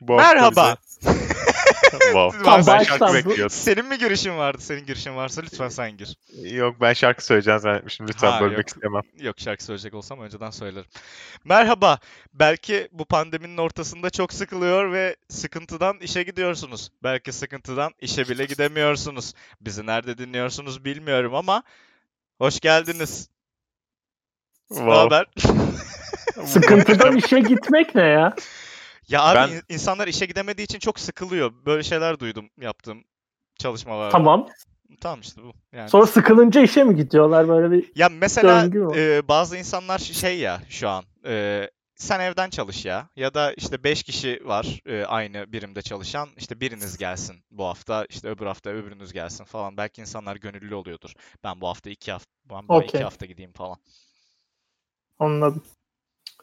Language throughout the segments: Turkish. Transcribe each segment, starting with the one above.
Bu Merhaba. wow. Tamam, ben baştan şarkı bekliyordum. Senin mi girişin vardı? Senin girişin varsa lütfen sen gir. Yok ben şarkı söyleyeceğim zannetmiştim. Lütfen Ha, bölmek yok. istemem. Yok şarkı söyleyecek olsam önceden söylerim. Merhaba. Belki bu pandeminin ortasında çok sıkılıyor ve sıkıntıdan işe gidiyorsunuz. Belki sıkıntıdan işe bile gidemiyorsunuz. Bizi nerede dinliyorsunuz bilmiyorum ama hoş geldiniz. Ne Wow. haber? Sıkıntıdan işe gitmek ne ya? Ya abi Ben- in- insanlar işe gidemediği için çok sıkılıyor. Böyle şeyler duydum yaptığım çalışmalarda. Tamam. Tamam işte bu. Yani. Sonra sıkılınca işe mi gidiyorlar böyle bir Ya mesela döngü mü? e, bazı insanlar şey ya şu an e, sen evden çalış ya ya da işte 5 kişi var e, aynı birimde çalışan işte biriniz gelsin bu hafta işte öbür hafta öbürünüz gelsin falan belki insanlar gönüllü oluyordur. Ben bu hafta iki hafta ben bu ay iki hafta gideyim falan. anladım.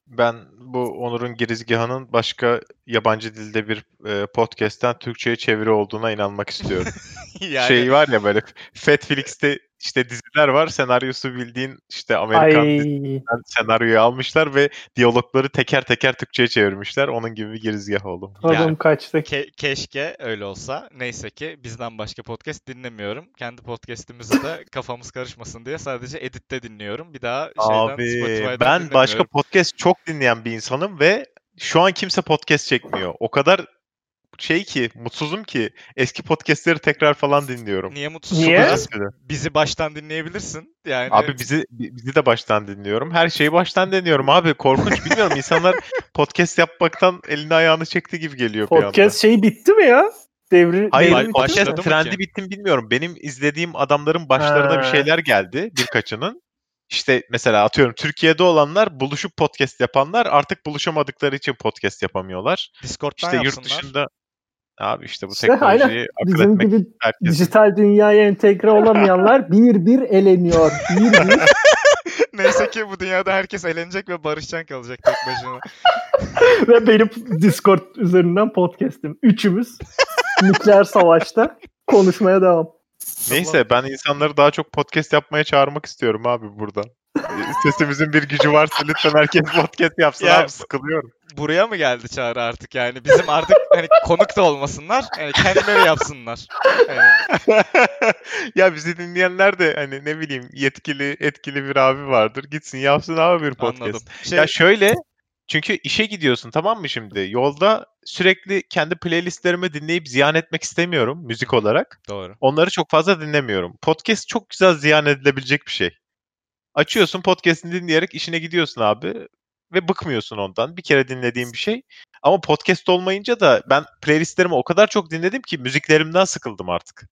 Ben bu Onur'un girizgahının başka yabancı dilde bir e, podcast'ten Türkçe'ye çeviri olduğuna inanmak istiyorum. Yani Şey var ya böyle Fatflix'te işte diziler var. Senaryosu bildiğin işte Amerikan senaryoyu almışlar ve diyalogları teker teker Türkçe'ye çevirmişler. Onun gibi bir girizgah oldu. tadım Yani- kaçtı. ke- keşke öyle olsa. Neyse ki bizden başka podcast dinlemiyorum. Kendi podcast'imizi de kafamız karışmasın diye sadece editte dinliyorum. Bir daha şeyden Abi Spotify'dan ben başka podcast çok dinleyen bir insanım ve şu an kimse podcast çekmiyor. O kadar şey ki mutsuzum ki eski podcastleri tekrar falan dinliyorum. Niye mutsuzsun? Niye? Biraz bizi baştan dinleyebilirsin. Yani Abi bizi bizi de baştan dinliyorum. Her şeyi baştan dinliyorum abi. Korkunç bilmiyorum. İnsanlar podcast yapmaktan elini ayağını çekti gibi geliyor bir anda. Podcast şeyi bitti mi ya? Devri, Hayır, mı podcast trendi bitti mi bilmiyorum. Benim izlediğim adamların başlarına bir Ha. şeyler geldi birkaçının. İşte mesela atıyorum Türkiye'de olanlar buluşup podcast yapanlar artık buluşamadıkları için podcast yapamıyorlar. Discord'dan İşte yurt yapsınlar. dışında abi işte bu İşte teknolojiyi akıl Bizim etmek gibi herkes. dijital dünyaya entegre olamayanlar bir bir eleniyor. Bir bir. Neyse ki bu dünyada herkes eğlenecek ve barışcan kalacak tek başına. Ve benim Discord üzerinden podcast'im. Üçümüz nükleer savaşta konuşmaya devam. Neyse ben insanları daha çok podcast yapmaya çağırmak istiyorum abi burada. Sesimizin bir gücü varsa lütfen herkes podcast yapsın Ya, abi sıkılıyorum. Buraya mı geldi çağrı artık yani? Bizim artık hani konuk da olmasınlar. Yani kendileri yapsınlar. Yani ya bizi dinleyenler de hani ne bileyim yetkili etkili bir abi vardır. Gitsin yapsın abi bir podcast. anladım. Şey, Ya şöyle çünkü işe gidiyorsun tamam mı şimdi? Yolda sürekli kendi playlistlerimi dinleyip ziyan etmek istemiyorum müzik olarak. doğru. Onları çok fazla dinlemiyorum. Podcast çok güzel ziyan edilebilecek bir şey. Açıyorsun podcast'ini dinleyerek işine gidiyorsun abi ve bıkmıyorsun ondan. Bir kere dinlediğim bir şey. Ama podcast olmayınca da ben playlistlerimi o kadar çok dinledim ki müziklerimden sıkıldım artık.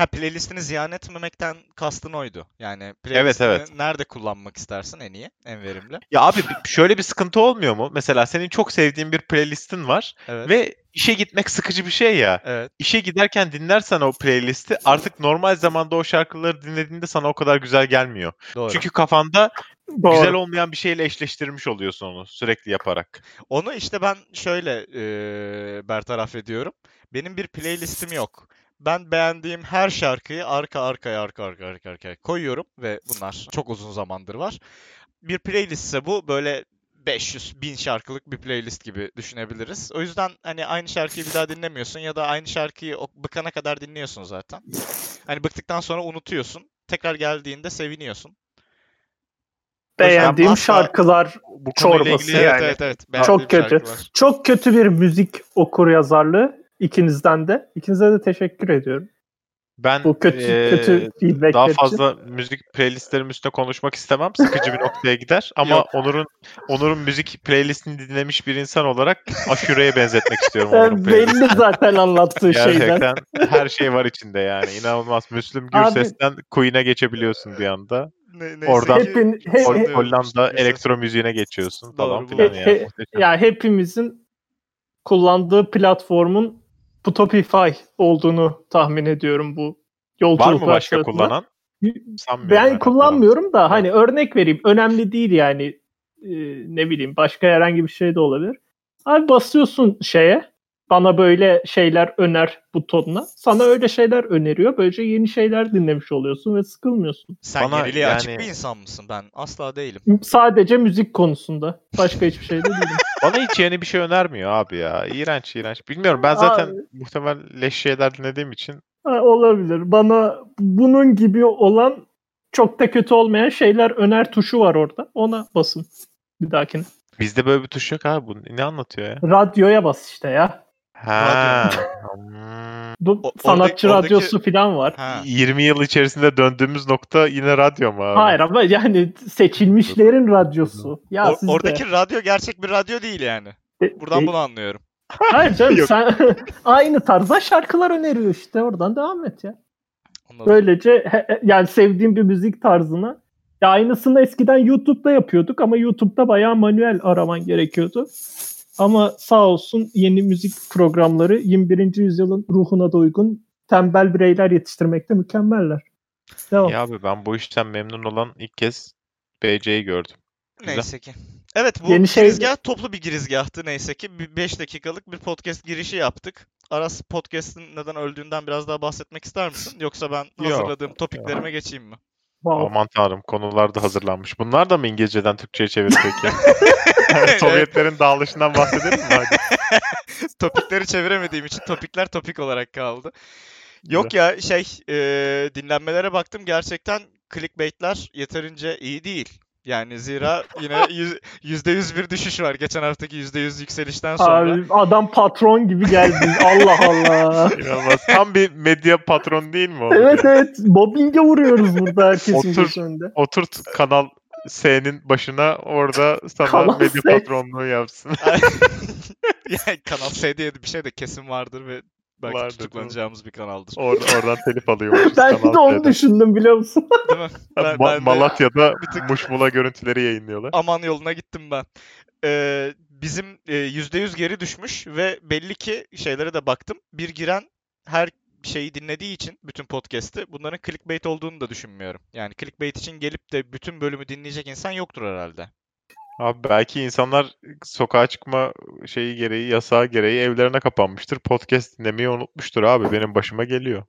Ha playlistini ziyan etmemekten kastın oydu. Yani Evet, playlistini evet. nerede kullanmak istersin en iyi, en verimli? Ya abi şöyle bir sıkıntı olmuyor mu? Mesela senin çok sevdiğin bir playlistin var Evet. ve işe gitmek sıkıcı bir şey ya. Evet. İşe giderken dinlersen o playlisti artık normal zamanda o şarkıları dinlediğinde sana o kadar güzel gelmiyor. Doğru. Çünkü kafanda Doğru. güzel olmayan bir şeyle eşleştirmiş oluyorsun onu sürekli yaparak. Onu işte ben şöyle eee bertaraf ediyorum. Benim bir playlistim yok. Ben beğendiğim her şarkıyı arka arkaya arka arka arka arkaya koyuyorum ve bunlar çok uzun zamandır var. Bir playlistse bu böyle 500 bin şarkılık bir playlist gibi düşünebiliriz. O yüzden hani aynı şarkıyı bir daha dinlemiyorsun ya da aynı şarkıyı bıkana kadar dinliyorsun zaten. Hani bıktıktan sonra unutuyorsun. Tekrar geldiğinde seviniyorsun. Beğendiğim şarkılar Bu Çorbası ilgili Yani. Evet evet evet. Çok kötü. şarkılar. Çok kötü bir müzik okur yazarlığı ikinizden de. İkinize de teşekkür ediyorum. ben Bu kötü eee, kötü feedbackler daha için. fazla müzik playlistlerim üstüne konuşmak istemem. Sıkıcı bir noktaya gider. Ama. Onur'un Onur'un müzik playlistini dinlemiş bir insan olarak aşureye benzetmek istiyorum Ee, Onur'un playlistini. belli zaten anlattığı şeyden. Gerçekten her şey var içinde yani. İnanılmaz. Müslüm Abi- Gürses'ten Queen'e geçebiliyorsun bir anda. Ne, neyse Oradan- Hepin, he- he- Hollanda Gürses. elektro müziğine geçiyorsun falan filan var. yani. He- he- Muhteşem. ya hepimizin kullandığı platformun Putopify olduğunu tahmin ediyorum bu Var yolculuk mı başka kullanan? Sanmıyorum Ben yani. kullanmıyorum da hani örnek vereyim. Önemli değil yani. Ee, ne bileyim başka herhangi bir şey de olabilir. Abi basıyorsun şeye bana böyle şeyler öner butonuna. Sana öyle şeyler öneriyor. Böylece yeni şeyler dinlemiş oluyorsun ve sıkılmıyorsun. Sen Bana yeniliğe açık yani- bir insan mısın? Ben asla değilim. Sadece müzik konusunda. Başka hiçbir şeyde değilim. Bana hiç yeni bir şey önermiyor abi ya. İğrenç iğrenç. Bilmiyorum ben zaten Abi. muhtemel leş şeyler dinlediğim için Ha, olabilir. Bana bunun gibi olan çok da kötü olmayan şeyler öner tuşu var orada. Ona basın bir dahakine. bizde böyle bir tuş yok abi. Bu ne anlatıyor ya? Radyoya bas işte ya. Ha. Hmm. Bu O- sanatçı oradaki- radyosu falan var. Ha. 20 yıl içerisinde döndüğümüz nokta yine radyo mu abi? Hayır ama yani seçilmişlerin radyosu. Ya O- siz de- oradaki radyo gerçek bir radyo değil yani. E, Buradan e, bunu anlıyorum. Hayır canım sen aynı tarzda şarkılar öneriyor işte. Oradan devam et ya. Anladım. Böylece he- he- yani sevdiğim bir müzik tarzına ya aynısını eskiden YouTube'da yapıyorduk ama YouTube'da bayağı manuel araman gerekiyordu. Ama sağ olsun yeni müzik programları 21. yüzyılın ruhuna da uygun tembel bireyler yetiştirmekte mükemmeller. Devam. Ya abi ben bu işten memnun olan ilk kez BC'yi gördüm. Güzel. Neyse ki. Evet bu Yeni şey- girizgah toplu bir girizgahtı neyse ki. 5 dakikalık bir podcast girişi yaptık. Aras podcast'ın neden öldüğünden biraz daha bahsetmek ister misin? Yoksa ben Yok, hazırladığım topiklerime geçeyim mi? Wow. Aman tanrım konular da hazırlanmış. Bunlar da mı İngilizceden Türkçe'ye çeviri peki? Sovyetlerin dağılışından bahsedelim mi? Hadi. Topikleri çeviremediğim için topikler topik olarak kaldı. Yok ya şey e, dinlenmelere baktım gerçekten clickbaitler yeterince iyi değil. Yani zira yine yüz- %100 bir düşüş var geçen haftaki %100 yükselişten sonra. Abi, adam patron gibi geldi. Allah Allah. İnanılmaz. Tam bir medya patronu değil mi o? evet evet. Mobbinge vuruyoruz burada herkesin Otur. gözü önünde. Oturt kanal S'nin başına orada sana Kanal medya S. patronluğu yapsın. yani Kanal S diye bir şey de kesin vardır ve belki Vardır, tutuklanacağımız bir kanaldır. Or- oradan telif alıyormuşuz. Ben de onu düşündüm biliyor musun? Değil mi? Ben- Ma- ben de Malatya'da bir tık- muşmula görüntüleri yayınlıyorlar. aman yoluna gittim ben. Ee, bizim e, %100 geri düşmüş ve belli ki şeylere de baktım. Bir giren her şeyi dinlediği için bütün podcast'i bunların clickbait olduğunu da düşünmüyorum. Yani clickbait için gelip de bütün bölümü dinleyecek insan yoktur herhalde. Abi belki insanlar sokağa çıkma şeyi gereği, yasağı gereği evlerine kapanmıştır. Podcast dinlemeyi unutmuştur abi. Benim başıma geliyor.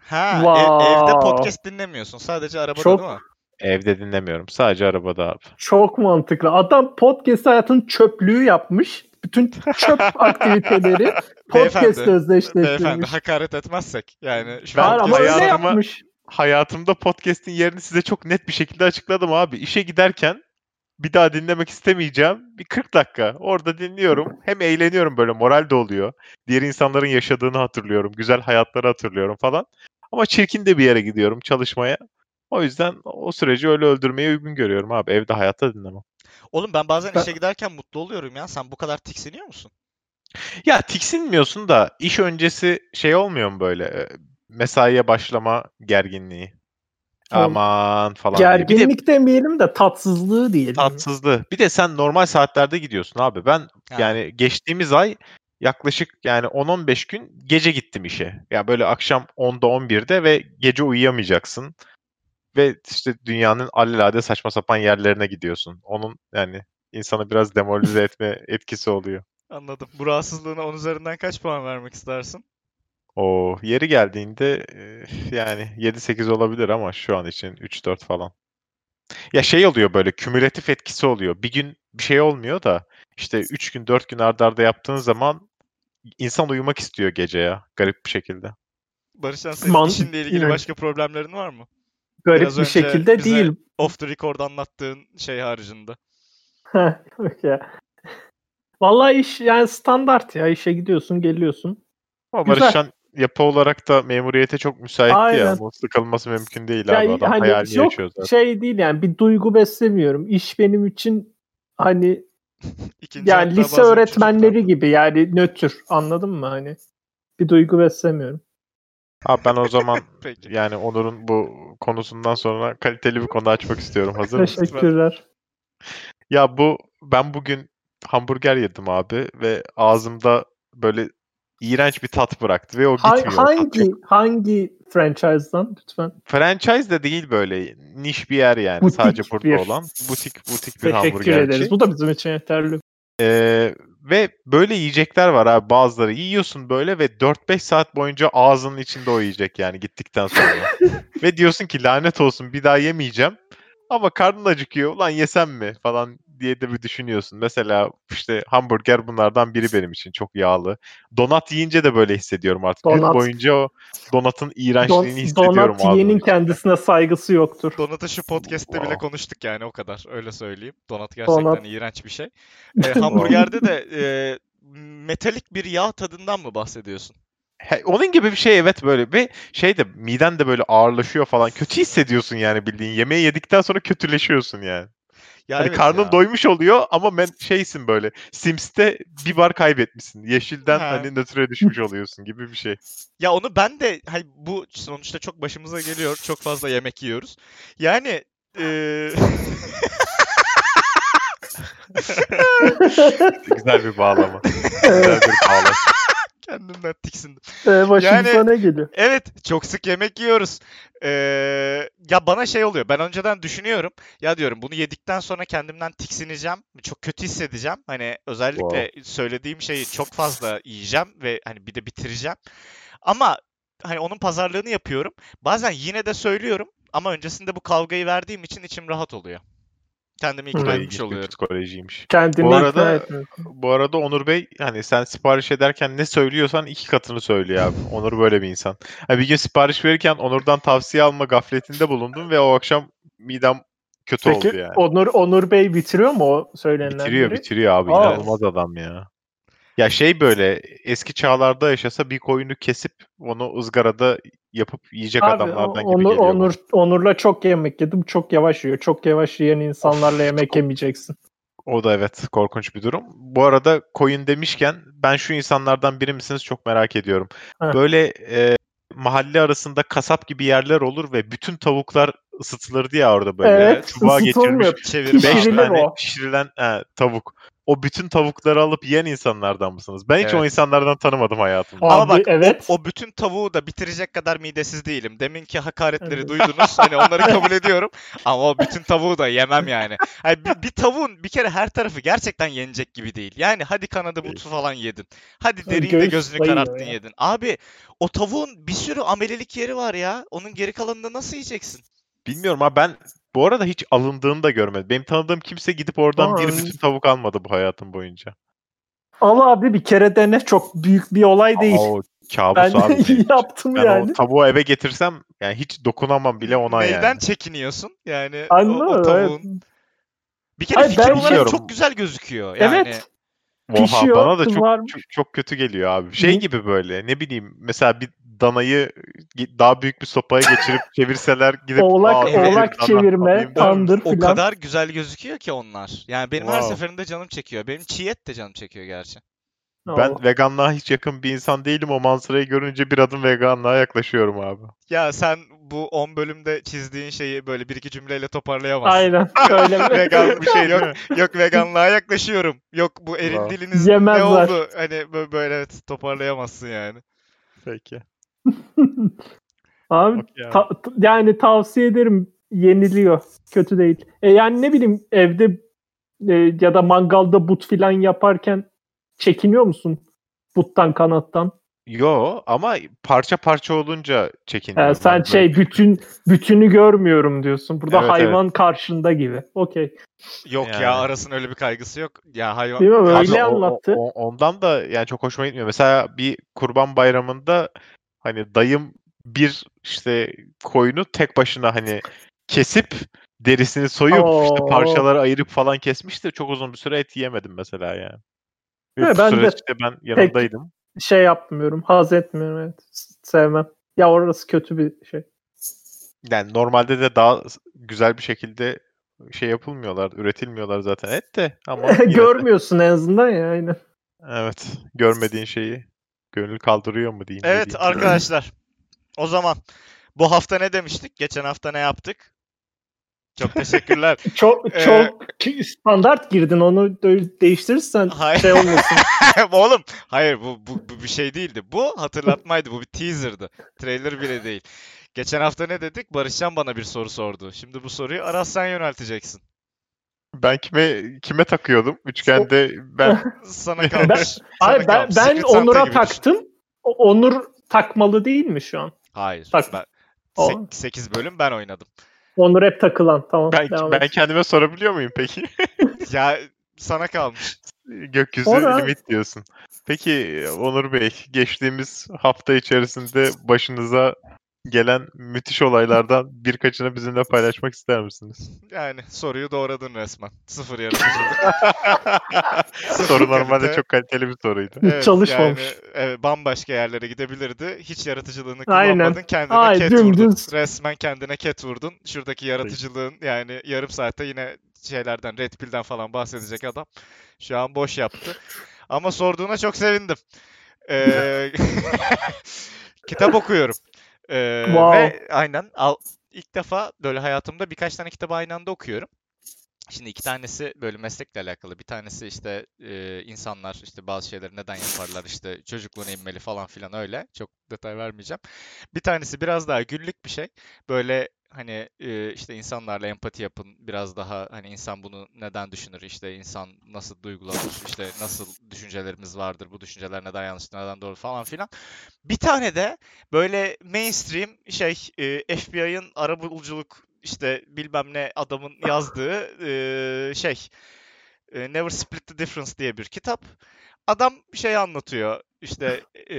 Ha, e- Wow. evde podcast dinlemiyorsun. Sadece arabada Çok- değil mi? Evde dinlemiyorum. Sadece arabada abi. Çok mantıklı. Adam podcast hayatının çöplüğü yapmış. Bütün çöp aktiviteleri podcast özdeşleştirmiş. Beyefendi hakaret etmezsek. Yani şu Ben Hayır ama öyle hayatıma- yapmış. Hayatımda podcast'in yerini size çok net bir şekilde açıkladım abi. İşe giderken bir daha dinlemek istemeyeceğim. Bir 40 dakika orada dinliyorum. Hem eğleniyorum böyle moral de oluyor. Diğer insanların yaşadığını hatırlıyorum. Güzel hayatları hatırlıyorum falan. Ama çirkin de bir yere gidiyorum çalışmaya. O yüzden o süreci öyle öldürmeyi uygun görüyorum abi. Evde hayatta dinlemem. Oğlum ben bazen Ben- işe giderken mutlu oluyorum ya. Sen bu kadar tiksiniyor musun? Ya tiksinmiyorsun da iş öncesi şey olmuyor mu böyle e, mesaiye başlama gerginliği? Oğlum, Aman falan diye. Bir de Gerginlik demeyelim de tatsızlığı diyelim. tatsızlığı. Bir de sen normal saatlerde gidiyorsun abi. Ben Ha. yani geçtiğimiz ay yaklaşık yani 10-15 gün gece gittim işe. Ya böyle akşam 10'da 11'de ve gece uyuyamayacaksın. Ve işte dünyanın alelade saçma sapan yerlerine gidiyorsun. Onun yani insanı biraz demoralize etme etkisi oluyor. Anladım. Bu rahatsızlığına 10 üzerinden kaç puan vermek istersin? O yeri geldiğinde e, yani 7-8 olabilir ama şu an için 3-4 falan. Ya şey oluyor böyle kümülatif etkisi oluyor. Bir gün bir şey olmuyor da işte 3 gün 4 gün ardarda arda yaptığın zaman insan uyumak istiyor gece ya garip bir şekilde. Barışcan senin Man- işinle ilgili Evet. başka problemlerin var mı? Garip Biraz bir önce şekilde bize- değil. Off the record anlattığın şey haricinde. Vallahi iş yani standart ya. işe gidiyorsun, geliyorsun. Ama Güzel. Barışcan yapı olarak da memuriyete çok müsait ya. Aynen. Bu sıkılması mümkün değil Ya abi. Adam hani hayalini yok yaşıyor zaten. şey değil yani bir duygu beslemiyorum. İş benim için hani İkinci yani lise öğretmenleri çocuklar- gibi yani nötr anladın mı hani? Bir duygu beslemiyorum. Abi ben o zaman Peki. yani Onur'un bu konusundan sonra kaliteli bir konu açmak istiyorum. Hazır mısın? Teşekkürler. Ya bu ben bugün hamburger yedim abi ve ağzımda böyle iğrenç bir tat bıraktı ve o gitmiyor. hangi hangi franchise'dan lütfen? Franchise de değil böyle niş bir yer yani Butik sadece burada bir- olan butik butik bir Teşekkür hamburgerci. ederiz. Bu da bizim için yeterli. Ee, ve böyle yiyecekler var abi bazıları. Yiyorsun böyle ve 4-5 saat boyunca ağzının içinde o yiyecek yani gittikten sonra. ve diyorsun ki lanet olsun bir daha yemeyeceğim. Ama karnın acıkıyor. Ulan yesem mi falan diye de bir düşünüyorsun. Mesela işte hamburger bunlardan biri benim için çok yağlı. Donat yiyince de böyle hissediyorum artık. Gün Donat. boyunca o donatın Don, iğrençliğini hissediyorum donat yiyenin kendisine saygısı yoktur. Donat'ı şu podcast'te bile Wow. konuştuk yani o kadar. Öyle söyleyeyim. Donat gerçekten Donat. iğrenç bir şey. E, hamburgerde de e, metalik bir yağ tadından mı bahsediyorsun? He, onun gibi bir şey evet böyle ve şey de miden de böyle ağırlaşıyor falan. Kötü hissediyorsun yani bildiğin. Yemeği yedikten sonra kötüleşiyorsun yani. Ya hani evet karnın ya. doymuş oluyor ama men şeysin böyle. Sims'te bir bar kaybetmişsin. Yeşilden Ha. hani nötre düşmüş oluyorsun gibi bir şey. Ya onu ben de hani bu sonuçta çok başımıza geliyor. Çok fazla yemek yiyoruz. Yani e, Güzel bir bağlama. Güzel bir bağlama. Kendimden tiksindim. Ee, başımıza Yani- ne geliyor? Evet, çok sık yemek yiyoruz. Ee, ya bana şey oluyor. Ben önceden düşünüyorum. Ya diyorum bunu yedikten sonra kendimden tiksineceğim. Çok kötü hissedeceğim. Hani özellikle söylediğim şeyi çok fazla yiyeceğim ve hani bir de bitireceğim. Ama hani onun pazarlığını yapıyorum. Bazen yine de söylüyorum ama öncesinde bu kavgayı verdiğim için içim rahat oluyor. Kendimi ikna Bu da etmiş oluyorum. psikolojiymiş. Kendini Bu arada-. Bu arada Onur Bey hani sen sipariş ederken ne söylüyorsan iki katını söylüyor abi. Onur böyle bir insan. Ha, bir gün sipariş verirken Onur'dan tavsiye alma gafletinde bulundum ve o akşam midem kötü oldu Peki yani. Onur Onur Bey bitiriyor mu o söylenenleri? Bitiriyor bitiriyor abi. Aa. İnanılmaz adam ya. Ya şey böyle eski çağlarda yaşasa bir koyunu kesip onu ızgarada yapıp yiyecek Abi, adamlardan gibi Onur, geliyor. Onur, Onur'la çok yemek yedim. Çok yavaş yiyor. Çok yavaş yiyen insanlarla yemek yemeyeceksin. O da evet korkunç bir durum. Bu arada koyun demişken ben şu insanlardan biri misiniz çok merak ediyorum. Heh. Böyle e, mahalle arasında kasap gibi yerler olur ve bütün tavuklar ısıtılır diye orada böyle. Evet, Çubuğa beş Pişirilir abi. tane o. pişirilen he, tavuk. O bütün tavukları alıp yiyen insanlardan mısınız? Ben hiç o Evet. insanlardan tanımadım hayatımda. Abi, Ama bak o- evet. o, bütün tavuğu da bitirecek kadar midesiz değilim. Deminki hakaretleri duydunuz. Hani onları kabul ediyorum. Ama o bütün tavuğu da yemem yani. Hani bir, bir tavuğun bir kere her tarafı gerçekten yenecek gibi değil. Yani hadi kanadı butu falan yedin. Hadi Ha, deriyi de gözünü kararttın ya. yedin. Abi o tavuğun bir sürü amelelik yeri var ya. Onun geri kalanını nasıl yiyeceksin? Bilmiyorum ama ben bu arada hiç alındığını da görmedim. Benim tanıdığım kimse gidip oradan bir bütün tavuk almadı bu hayatım boyunca. Al abi bir kere dene. Çok büyük bir olay değil. Aa, o kabus ben abi. için. yaptım Ben yani. o tavuğu eve getirsem yani hiç dokunamam bile ona Neyden yani. çekiniyorsun? Yani o, Anladın o mı? tavuğun. Evet. Bir kere Hayır, fikir ben olarak çok güzel gözüküyor. Yani Evet. Oha, Pişiyor, bana da çok, çok çok kötü geliyor abi. Şey Ne? gibi böyle ne bileyim mesela bir danayı daha büyük bir sopaya geçirip çevirseler gidip Oğlak, "Aa, evet, bir oğlak çevirme, tandır misin?" O kadar güzel gözüküyor ki onlar. Yani benim her Wow. seferinde canım çekiyor. Benim çiğ et de canım çekiyor gerçi. Ben Oo. veganlığa hiç yakın bir insan değilim. O manzarayı görünce bir adım veganlığa yaklaşıyorum abi. Ya sen bu 10 bölümde çizdiğin şeyi böyle bir iki cümleyle toparlayamazsın. Aynen öyle mi? Vegan bir şey yok. Yok veganlığa yaklaşıyorum. Yok bu erin Wow. diliniz ne Yemezler. oldu? Hani bö- böyle evet toparlayamazsın yani. Peki. Abi ta- yani tavsiye ederim yeniliyor. Kötü değil. E yani ne bileyim evde e, ya da mangalda but filan yaparken çekiniyor musun? Buttan kanattan. Yo ama parça parça olunca E, çekiniyorum. sen ben. şey bütün bütünü görmüyorum diyorsun. Burada Evet, hayvan karşında gibi. Okey. Yok Yani. ya Aras'ın öyle bir kaygısı yok. Ya hayvan Değil mi? Öyle o- o- anlattı. o- ondan da yani çok hoşuma gitmiyor. Mesela bir kurban bayramında hani dayım bir işte koyunu tek başına hani kesip derisini soyup işte Oo. parçalara ayırıp falan kesmişti. Çok uzun bir süre et yiyemedim mesela yani. Bu ben de ben yanındaydım. Şey yapmıyorum. Haz etmiyorum. Evet. Sevmem. Ya orası kötü bir şey. Yani normalde de daha güzel bir şekilde şey yapılmıyorlar, üretilmiyorlar zaten et de ama de- Görmüyorsun en azından ya aynen. evet görmediğin şeyi gönül kaldırıyor mu diyeyim. Evet diyeyim. arkadaşlar. O zaman bu hafta ne demiştik? Geçen hafta ne yaptık? Çok teşekkürler. Çok Ee, çok standart girdin onu değiştirirsen Hayır. şey olmasın. Oğlum hayır bu, bu, bu bir şey değildi. Bu hatırlatmaydı. Bu bir teaser'dı. Trailer bile değil. Geçen hafta ne dedik? Barışcan bana bir soru sordu. Şimdi bu soruyu Aras sen yönelteceksin. Ben kime kime takıyordum? Üçgende ben Sana kalmış. Sana Hayır ben, kalmış. ben Secret Onur'a düşün. taktım. Onur takmalı değil mi şu an? Hayır. Tak- Ben, O- 8 bölüm ben oynadım. Onur hep takılan. Tamam. ben, ben kendime sorabiliyor muyum peki? Ya sana kalmış. Gökyüzü Ora. limit diyorsun. Peki Onur Bey, geçtiğimiz hafta içerisinde başınıza gelen müthiş olaylardan birkaçını bizimle paylaşmak ister misiniz? Yani soruyu doğradın resmen. Sıfır yaratıcılık. Soru normalde çok kaliteli bir soruydu. Hiç çalışmamış. Yani, evet, bambaşka yerlere gidebilirdi. Hiç yaratıcılığını Aynen. kullanmadın. Kendine Ay, ket vurdun. dümdüz. Resmen kendine ket vurdun. Şuradaki yaratıcılığın yani yarım saatte yine şeylerden Red Pill'den falan bahsedecek adam. Şu an boş yaptı. Ama sorduğuna çok sevindim. Ee, kitap okuyorum. Ee, Wow. Ve aynen al, ilk defa böyle hayatımda birkaç tane kitabı aynı anda okuyorum. Şimdi iki tanesi böyle meslekle alakalı. Bir tanesi işte e, insanlar işte bazı şeyleri neden yaparlar işte çocukluğuna inmeli falan filan öyle. Çok detay vermeyeceğim. Bir tanesi biraz daha günlük bir şey. Böyle hani e, işte insanlarla empati yapın. Biraz daha hani insan bunu neden düşünür? işte insan nasıl duygulanır? işte nasıl düşüncelerimiz vardır? Bu düşünceler neden yanlış, neden doğru falan filan. Bir tane de böyle mainstream şey e, FBI'ın arabuluculuk işte bilmem ne adamın yazdığı e, şey e, Never Split the Difference diye bir kitap. Adam şey anlatıyor. İşte e,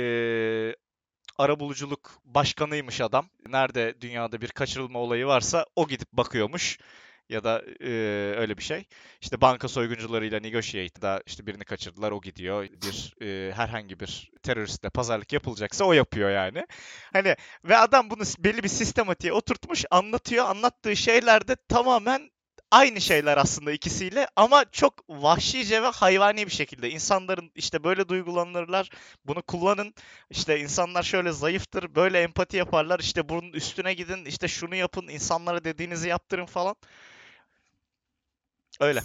arabuluculuk başkanıymış adam. Nerede dünyada bir kaçırılma olayı varsa o gidip bakıyormuş. Ya da e, öyle bir şey. İşte banka soyguncularıyla negotiate da işte birini kaçırdılar o gidiyor. Bir e, herhangi bir teröristle pazarlık yapılacaksa o yapıyor yani. Hani ve adam bunu belli bir sistematiğe oturtmuş, anlatıyor. Anlattığı şeyler de tamamen aynı şeyler aslında ikisiyle ama çok vahşice ve hayvani bir şekilde. İnsanların işte böyle duygulanırlar, bunu kullanın. İşte insanlar şöyle zayıftır, böyle empati yaparlar. İşte bunun üstüne gidin, işte şunu yapın, insanlara dediğinizi yaptırın falan. Öyle.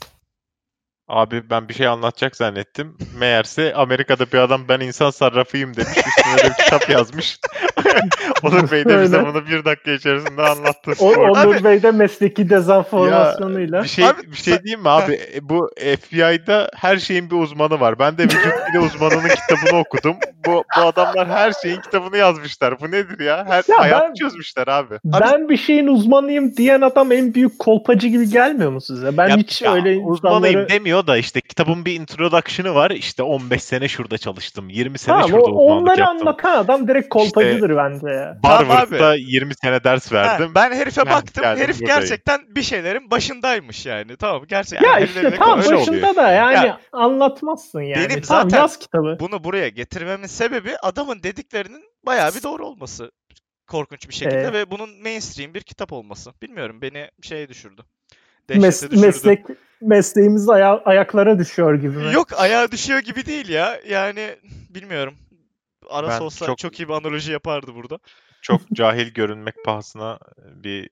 Abi ben bir şey anlatacak zannettim. Meğerse Amerika'da bir adam ben insan sarrafıyım demiş. Üstüne de bir kitap yazmış. Onur Bey de bize bunu bir dakika içerisinde anlattı. O, Onur Abi- Bey de mesleki dezenformasyonuyla. Bir şey Abi bir şey diyeyim mi abi? E, Bu FBI'da her şeyin bir uzmanı var. Ben de vücut dili uzmanının kitabını okudum. Bu bu adamlar her şeyin kitabını yazmışlar. Bu nedir ya? Her Ya hayat ben- çözmüşler abi. Ben bir şeyin uzmanıyım diyen adam en büyük kolpacı gibi gelmiyor mu size? Ben Ya- hiç ya öyle uzmanıyım insanları... demiyor da işte kitabın bir introduction'ı var. İşte 15 sene şurada çalıştım. 20 sene Tamam, şurada uzmanlık onları yaptım. anlatan adam direkt kolpacıdır bence ya. Tamam Harvard'da 20 sene ders Ha, verdim. ben herife Ben baktım. geldim Herif buradayım. gerçekten bir şeylerin başındaymış yani. Tamam gerçekten. Ya işte tam koymuş. oluyor. başında da yani Ya, anlatmazsın yani. benim tamam zaten- yaz kitabı. Bunu buraya getirmemin sebebi adamın dediklerinin bayağı bir doğru olması. Korkunç bir şekilde Ee, ve bunun mainstream bir kitap olması. Bilmiyorum beni şeye düşürdü. Mes- düşürdü. meslek mesleğimiz aya- ayaklara düşüyor gibi mi? Yok ayağa düşüyor gibi değil ya. Yani bilmiyorum. Arası Ben olsa çok... çok- iyi bir analoji yapardı burada. Çok cahil görünmek pahasına bir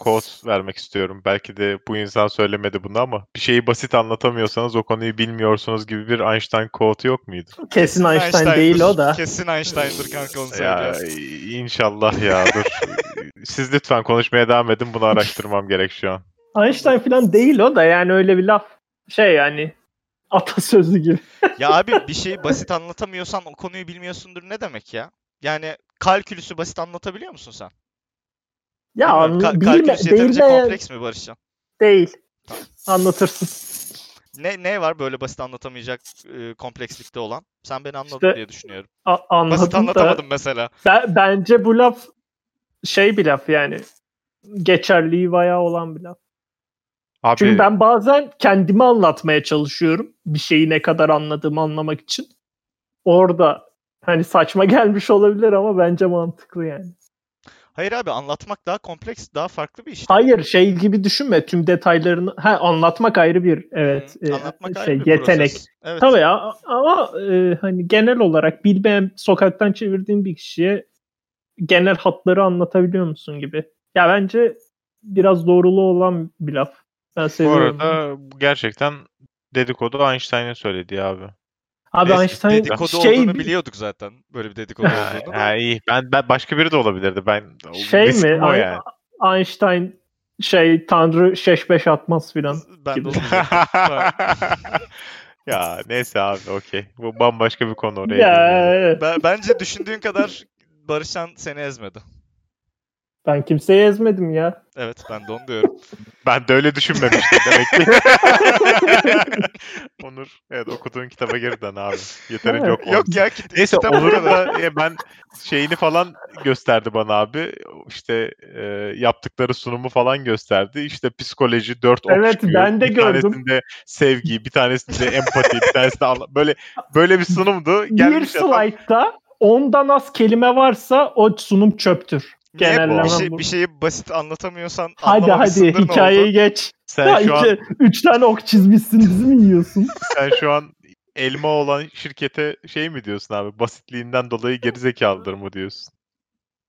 kod vermek istiyorum. Belki de bu insan söylemedi bunu ama bir şeyi basit anlatamıyorsanız o konuyu bilmiyorsunuz gibi bir Einstein quote yok muydu? Kesin Einstein değil o da. Kesin Einstein'dır kanka onu Ya söylüyor. inşallah ya dur. Siz lütfen konuşmaya devam edin. Bunu araştırmam gerek şu an. Einstein falan değil o da yani öyle bir laf. Şey yani atasözü gibi. Ya abi bir şeyi basit anlatamıyorsan o konuyu bilmiyorsundur ne demek ya? Yani kalkülüsü basit anlatabiliyor musun sen? Ya Bilmiyorum, ka- bilme, kalkülüs yeterince bilmeyen kompleks mi Barışcan? değil. Anlatırsın. Ne ne var böyle basit anlatamayacak e, komplekslikte olan? Sen beni anladın İşte diye düşünüyorum. A- Basit anladım da anlatamadım mesela. ben- bence bu laf şey bir laf yani. Geçerliği bayağı olan bir laf. Abi Çünkü ben bazen kendimi anlatmaya çalışıyorum. Bir şeyi ne kadar anladığımı anlamak için. Orada hani saçma gelmiş olabilir ama bence mantıklı yani. Hayır abi anlatmak daha kompleks, daha farklı bir iş. Hayır şey gibi düşünme tüm detaylarını. Ha anlatmak ayrı bir evet e, anlatmak ayrı şey bir yetenek. proses. Evet. Tabii ya ama e, hani genel olarak bilmeyen sokaktan çevirdiğin bir kişiye genel hatları anlatabiliyor musun gibi. Ya bence biraz doğruluğu olan bir laf. Ben bu seviyorum. arada bu gerçekten dedikodu Einstein'ın söylediği abi. Abi Neyse, Einstein dedikodu şey olduğunu biliyorduk zaten. Böyle bir dedikodu olduğunu. Ha, iyi. Ben, ben başka biri de olabilirdi. Ben şey mi? yani. Einstein Şey Tanrı şeş beş atmaz filan. Ben gibi. ya neyse abi okey. Bu bambaşka bir konu oraya. Ya Ben, bence düşündüğün kadar Barışan seni ezmedi. Ben kimseyi ezmedim ya. Evet ben de onu diyorum. Ben de öyle düşünmemiştim demek ki. Onur evet okuduğun kitaba geri dön abi. Yeterince okuma. Yok ya kit- Neyse Onur'un da e, ben şeyini falan gösterdi bana abi. İşte e, yaptıkları sunumu falan gösterdi. İşte psikoloji 4 ok Evet, çıkıyor. ben de bir gördüm. tanesinde sevgi, bir tanesinde empati, bir tanesinde böyle böyle bir sunumdu. Bir Gelmiş adam slaytta ondan az kelime varsa o sunum çöptür. Genelleme bir, şey, bu. bir şeyi basit anlatamıyorsan Hadi hadi hikayeyi oldu? geç. sen Ya şu an iki, üç tane ok çizmişsin bizi mi yiyorsun? sen şu an elma olan şirkete şey mi diyorsun abi? Basitliğinden dolayı gerizekalıdır mı diyorsun?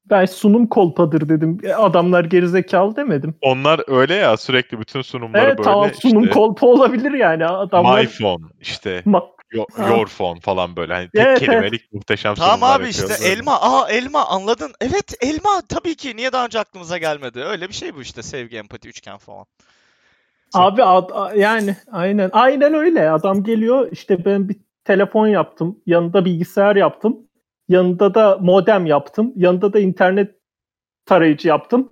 Ben sunum kolpadır dedim. E, Adamlar gerizekalı demedim. Onlar öyle ya sürekli bütün sunumları Evet böyle tamam sunum işte kolpa olabilir yani. Adamlar my phone işte Ma- yo- your phone falan böyle hani tek Evet, kelimelik muhteşem Tamam sunumlar abi işte yapıyorlar. elma. Aa elma anladın. Evet elma tabii ki. Niye daha önce aklımıza gelmedi? Öyle bir şey bu işte sevgi, empati, üçgen falan. Abi ad- a- yani aynen aynen öyle. Adam geliyor işte ben bir telefon yaptım. Yanında bilgisayar yaptım. Yanında da modem yaptım. Yanında da internet tarayıcı yaptım.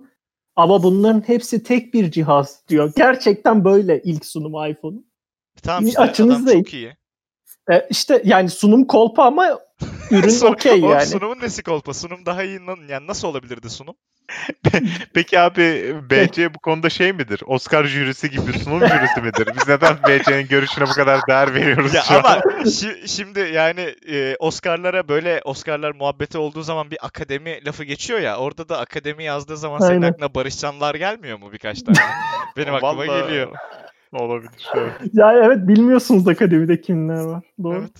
Ama bunların hepsi tek bir cihaz diyor. Gerçekten böyle ilk sunum iPhone. Tamam Bir işte açınız adam değil. çok iyi. E, işte yani sunum kolpa ama ürün okey yani. Sunumun nesi kolpa? Sunum daha iyi. Yani nasıl olabilirdi sunum? Peki abi BC bu konuda şey midir? Oscar jürisi gibi sunum jürisi midir? Biz neden BC'nin görüşüne bu kadar değer veriyoruz Ya şu an? ama şi- şimdi yani e, Oscar'lara böyle Oscar'lar muhabbeti olduğu zaman bir akademi lafı geçiyor ya. Orada da akademi yazdığı zaman senin Aynen. aklına Barış Canlar gelmiyor mu birkaç tane? Benim aklıma Vallahi geliyor. Olabilir. evet. Ya evet bilmiyorsunuz akademide kimler var. Doğru. Evet.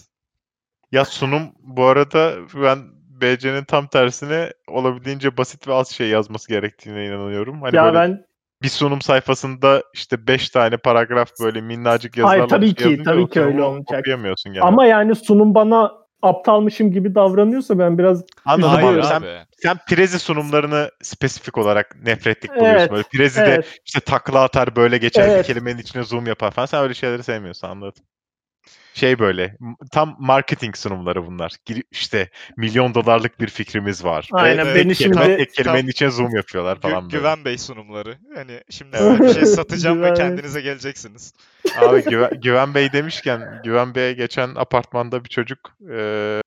Ya sunum bu arada ben BC'nin tam tersine olabildiğince basit ve az şey yazması gerektiğine inanıyorum. Hani ya böyle ben bir sunum sayfasında işte 5 tane paragraf böyle minnacık Hayır, yazılarla tabii bir şey ki, yazınca tabii ki öyle genelde. ama yani sunum bana aptalmışım gibi davranıyorsa ben biraz Anladım Hayır abi. Hayır Sen, abi. sen Prezi sunumlarını spesifik olarak nefretlik buluyorsun. Evet, Böyle Prezi'de evet. işte takla atar böyle geçer Evet. bir kelimenin içine zoom yapar falan. Sen öyle şeyleri sevmiyorsun anladım. Şey böyle tam marketing sunumları bunlar. İşte milyon dolarlık bir fikrimiz var. Aynen, tek beni kelime- şimdi- tek kelimenin Tam- içine zoom yapıyorlar Gü- falan böyle. Güven Bey sunumları. Hani şimdi Evet. bir şey satacağım ve kendinize geleceksiniz. Abi Güven, Güven Bey demişken Güven Bey'e geçen apartmanda bir çocuk eee,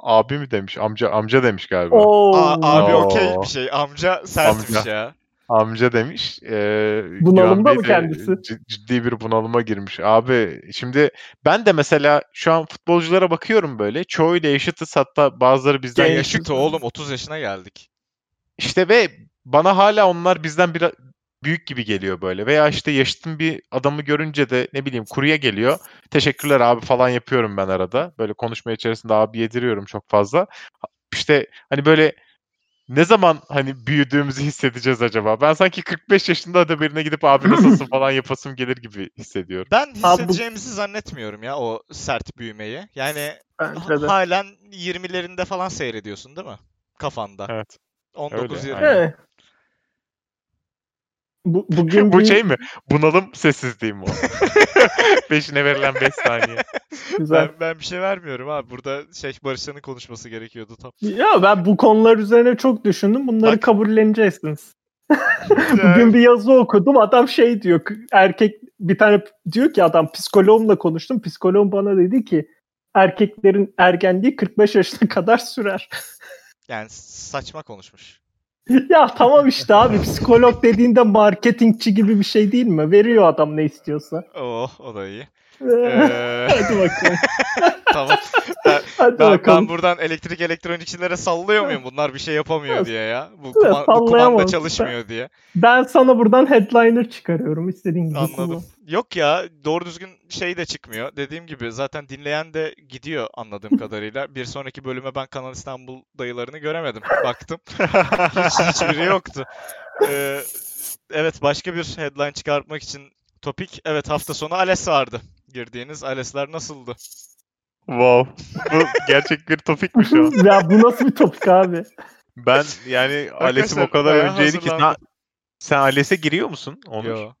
abi mi demiş amca amca demiş galiba. Oo. Aa, abi okey bir şey. Amca sertmiş Amca. ya. Amca demiş. Eee Bunalımda Güven mı kendisi? ciddi bir bunalıma girmiş. Abi şimdi ben de mesela şu an futbolculara bakıyorum böyle. Çoğuyla eşitiz hatta bazıları bizden Genç. yaşlı. Yaşıt oğlum 30 yaşına geldik. İşte ve bana hala onlar bizden biraz büyük gibi geliyor böyle. Veya işte yaşıtım bir adamı görünce de ne bileyim kuruya geliyor. Teşekkürler abi falan yapıyorum ben arada. Böyle konuşma içerisinde abi yediriyorum çok fazla. İşte hani böyle ne zaman hani büyüdüğümüzü hissedeceğiz acaba? Ben sanki 45 yaşında da birine gidip abi nasılsın falan yapasım gelir gibi hissediyorum. Ben hissedeceğimizi zannetmiyorum ya o sert büyümeyi. Yani Bence de. halen 20'lerinde falan seyrediyorsun değil mi? Kafanda. Evet. 19 öyle, 20. aynen. Evet. Bu, bugün Bu şey mi? Bunalım sessizliği mi o? Peşine verilen 5 saniye. güzel. Ben, ben bir şey vermiyorum abi. Burada şey Barışcan'ın konuşması gerekiyordu tam. Ya ben bu konular üzerine çok düşündüm. Bunları Bak. kabulleneceksiniz. Bugün bir yazı okudum. Adam şey diyor. Erkek bir tane diyor ki adam psikoloğumla konuştum. Psikoloğum bana dedi ki erkeklerin ergenliği 45 yaşına kadar sürer. Yani saçma konuşmuş. Ya tamam işte abi psikolog dediğinde marketingçi gibi bir şey değil mi? Veriyor adam ne istiyorsa. Oh o da iyi. Ee, Hadi bakalım. tamam. Hadi Ben, bakalım. ben buradan elektrik elektronikçilere sallıyor muyum? Bunlar bir şey yapamıyor diye ya. Bu, kuma- bu kumanda çalışmıyor diye. Ben sana buradan headliner çıkarıyorum. İstediğin gibi Anladım. kullan. Yok ya doğru düzgün şey de çıkmıyor. Dediğim gibi zaten dinleyen de gidiyor anladığım kadarıyla. Bir sonraki bölüme ben Kanal İstanbul dayılarını göremedim. Baktım. Hiç, hiçbiri yoktu. Ee, evet başka bir headline çıkartmak için topik. Evet hafta sonu ALES vardı. Girdiğiniz ALES'ler nasıldı? Wow. Bu gerçek bir topik mi şu an? ya bu nasıl bir topik abi? Ben yani Ales'im o kadar bayağı önceydi ki na- hazırlandım. Sen ALES'e giriyor musun? Onur? Yo.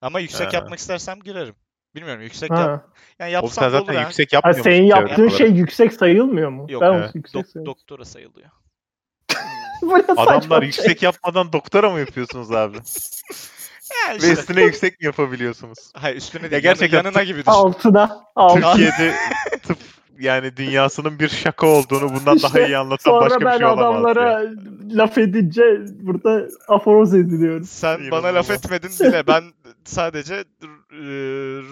Ama yüksek Ha. yapmak istersem girerim. Bilmiyorum yüksek yap. Ha. Yani Oğlum yapsam sen da olur zaten ha. yüksek Ha, yapmıyor senin musun yaptığın teorik şey olarak? yüksek sayılmıyor mu? Yok, ben evet. yüksek Dok- sayıyorum. doktora sayılıyor. Saçma Adamlar bir yüksek şey. yapmadan doktora mı yapıyorsunuz abi? Ya Ve işte. üstüne yüksek mi yapabiliyorsunuz? Hayır üstüne Ya değil. gerçekten yanına tıp- gibi düşün. Altına. Altına. Türkiye'de tıp yani dünyasının bir şaka olduğunu bundan daha İşte iyi anlatan Sonra başka bir ben şey olamaz. adamlara ya. laf edince burada aforoz ediliyoruz. Sen bana laf etmedin bile. Ben sadece e,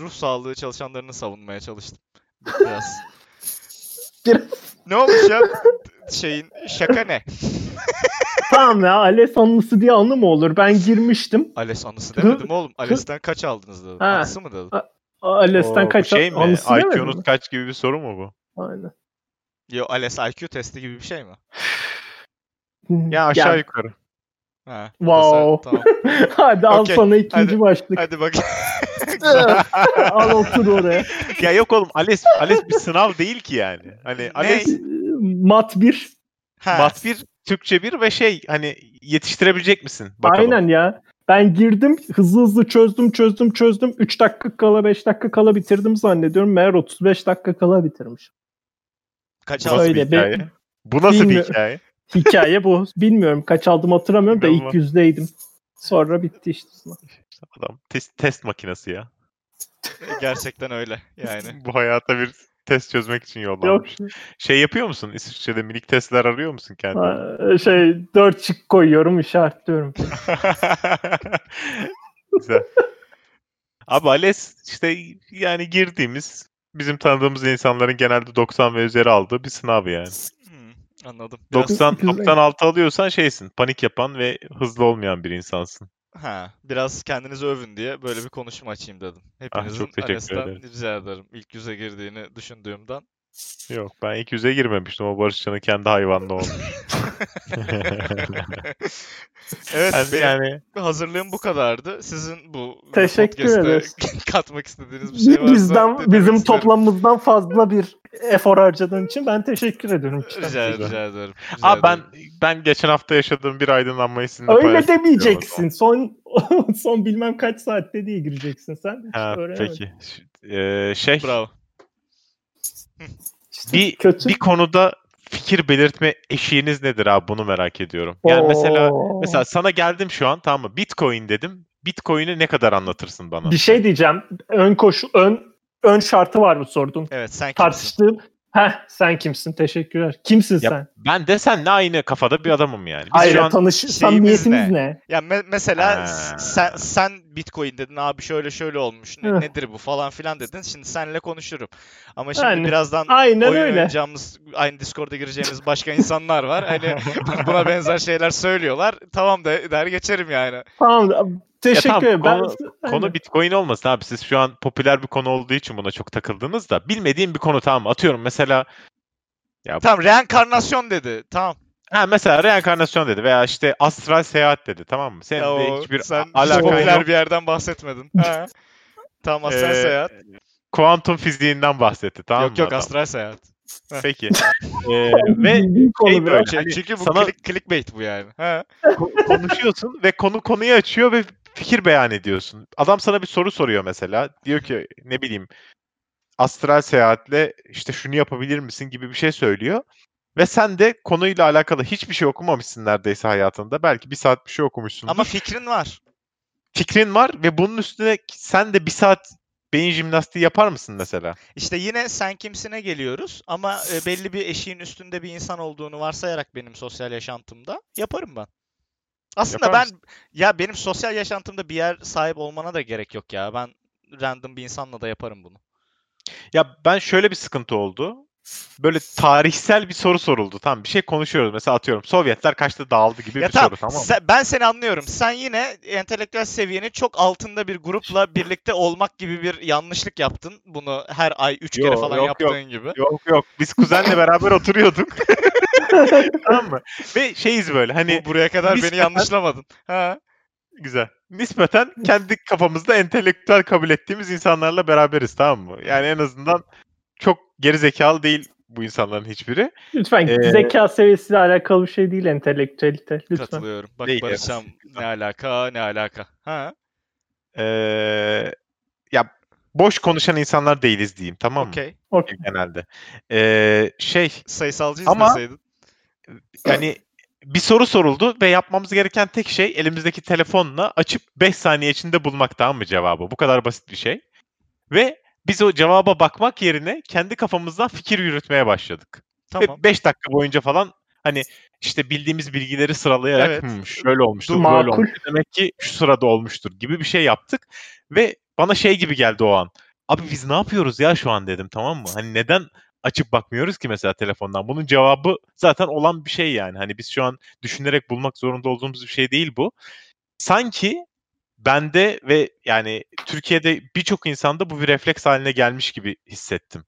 ruh sağlığı çalışanlarını savunmaya çalıştım. Biraz. Biraz. ne olmuş ya? Şeyin şaka ne? Tamam ya Ales anısı diye anı mı olur? Ben girmiştim. Ales anısı demedim oğlum. Ales'ten kaç aldınız dedim. Ha. Anısı mı dedim? Ales'ten kaç şey mi? anısı demedim IQ'nuz kaç gibi bir soru mu bu? Aynen. Yo Ales IQ testi gibi bir şey mi? Ya aşağı yukarı. Ha. Wow. Tamam. Hadi al Okey, sana ikinci hadi. başlık. Hadi bak. al otur oraya. ya yok oğlum ALES, ALES bir sınav değil ki yani. Hani ALES Mat 1. Ha. mat 1, Türkçe 1 ve şey hani yetiştirebilecek misin? Bakalım. Aynen ya. Ben girdim hızlı hızlı çözdüm çözdüm çözdüm. 3 dakika kala 5 dakika kala bitirdim zannediyorum. Meğer 35 dakika kala bitirmiş. Kaç Bu nasıl aldın? bir Öyle, hikaye? Bu nasıl bir hikaye? Hikaye bu. Bilmiyorum kaç aldım hatırlamıyorum da ilk yüzdeydim. Sonra bitti işte. Adam test, test makinesi ya. Gerçekten öyle yani. Bu hayata bir test çözmek için Yok yollanmış. Şey yapıyor musun? İsviçre'de minik testler arıyor musun kendine? ha, şey 4 çık koyuyorum işaretliyorum. Güzel. Abi ALES işte yani girdiğimiz bizim tanıdığımız insanların genelde 90 ve üzeri aldığı bir sınav yani. Hmm, anladım. Biraz- 90 Güzel. 96 alıyorsan şeysin. Panik yapan ve hızlı olmayan bir insansın. Ha, biraz kendinizi övün diye böyle bir konuşma açayım dedim. Hepinizin Ah, çok teşekkür Ales'ten ederim. rica ederim. İlk yüze girdiğini düşündüğümden. Yok ben ilk yüze girmemiştim. O Barışcan'ın kendi hayvanlı olmuş. evet, Yani, benim yani hazırlığım bu kadardı. Sizin bu Teşekkür ederiz. katmak istediğiniz bir şey varsa Bizden bizim isterim. toplamımızdan fazla bir efor harcadığın için ben teşekkür ediyorum. Rica, Güzel. rica ederim. rica Abi ben ederim. ben geçen hafta yaşadığım bir aydınlanmayı sizinle Öyle demeyeceksin. Son son bilmem kaç saatte diye gireceksin sen. Hiç Ha, peki. Ee, şey Bravo. İşte bir kötü. bir konuda fikir belirtme eşiğiniz nedir abi bunu merak ediyorum. Yani mesela Oo. mesela sana geldim şu an tamam mı? Bitcoin dedim. Bitcoin'i ne kadar anlatırsın bana? bir şey diyeceğim. Ön koşu ön ön şartı var bu sorduğun. Evet sen kimsin? Tartıştığım. Heh sen kimsin? Teşekkürler. Kimsin Ya, sen? Ben de seninle aynı kafada bir adamım yani. Biz Hayır şu an tanış samimiyetiniz ne? ne? Ya me- mesela Ha. sen sen Bitcoin dedin abi şöyle şöyle olmuş. Ne, nedir bu falan filan dedin. Şimdi seninle konuşurum. Ama şimdi Yani, birazdan Aynen oyun öyle. oynayacağımız, aynı Discord'a gireceğimiz başka insanlar var. Hani buna benzer şeyler söylüyorlar. Tamam da der geçerim yani. Tamam. Teşekkür tamam, ederim. Ben, konu- Konu Bitcoin olmasın abi. Siz şu an popüler bir konu olduğu için buna çok takıldınız da. Bilmediğim bir konu tamam atıyorum mesela Tamam reenkarnasyon dedi. Tamam. ha mesela reenkarnasyon dedi veya işte astral seyahat dedi tamam mı? Senin Ya de o, hiçbir sen a- hiç alakan popüler yok. bir yerden bahsetmedin. Ha. Tamam astral Ee, seyahat. Kuantum fiziğinden bahsetti tamam yok mı yok adam? astral seyahat. Peki. Ee, ve konu şey böyle, Çünkü, hani çünkü bu sana- click, clickbait bu yani. Ha. ko- konuşuyorsun ve konu konuyu açıyor ve fikir beyan ediyorsun. Adam sana bir soru soruyor mesela. Diyor ki ne bileyim astral seyahatle işte şunu yapabilir misin gibi bir şey söylüyor. Ve sen de konuyla alakalı hiçbir şey okumamışsın neredeyse hayatında. Belki bir saat bir şey okumuşsundur. Ama fikrin var. fikrin var ve bunun üstüne sen de bir saat beyin jimnastiği yapar mısın mesela? İşte yine sen kimsine geliyoruz ama e, belli bir eşiğin üstünde bir insan olduğunu varsayarak benim sosyal yaşantımda yaparım ben. Aslında Yapar ben ya benim sosyal yaşantımda bir yer sahip olmana da gerek yok ya. Ben random bir insanla da yaparım bunu. Ya ben şöyle bir sıkıntı oldu. Böyle tarihsel bir soru soruldu. Tamam bir şey konuşuyoruz. Mesela atıyorum Sovyetler kaçta dağıldı gibi Ya bir tamam, soru tamam mı? sen- ben seni anlıyorum. Sen yine entelektüel seviyenin çok altında bir grupla birlikte olmak gibi bir yanlışlık yaptın. Bunu her ay 3 kere Yok, falan yok, yaptığın gibi. Yok yok biz kuzenle beraber oturuyorduk. tamam mı? Ve şeyiz böyle hani Bu, buraya kadar beni nispeten- yanlışlamadın. Ha. güzel. Nispeten kendi kafamızda entelektüel kabul ettiğimiz insanlarla beraberiz tamam mı? Yani en azından çok geri zekalı değil bu insanların hiçbiri. Lütfen Ee, zeka seviyesiyle alakalı bir şey değil entelektüelite. Lütfen. Katılıyorum. Bak Değil, Barış'am ne alaka ne alaka. Ha? Ee, ya boş konuşan insanlar değiliz diyeyim tamam mı? Okey. Okey. Genelde. Ee, şey Sayısalcı Ama- izleseydin. yani bir soru soruldu ve yapmamız gereken tek şey elimizdeki telefonla açıp 5 saniye içinde bulmak tamam mı cevabı? Bu kadar basit bir şey. Ve biz o cevaba bakmak yerine kendi kafamızdan fikir yürütmeye başladık. Tamam. Ve 5 dakika boyunca falan hani işte bildiğimiz bilgileri sıralayarak Evet. "Hmm, şöyle olmuştur, Dur, böyle makul. olmuştur. Demek ki şu sırada olmuştur gibi bir şey yaptık. Ve bana şey gibi geldi o an. Abi biz ne yapıyoruz ya şu an dedim tamam mı? Hani neden açıp bakmıyoruz ki mesela telefondan? Bunun cevabı zaten olan bir şey yani. Hani biz şu an düşünerek bulmak zorunda olduğumuz bir şey değil bu. Sanki bende ve yani Türkiye'de birçok insanda bu bir refleks haline gelmiş gibi hissettim.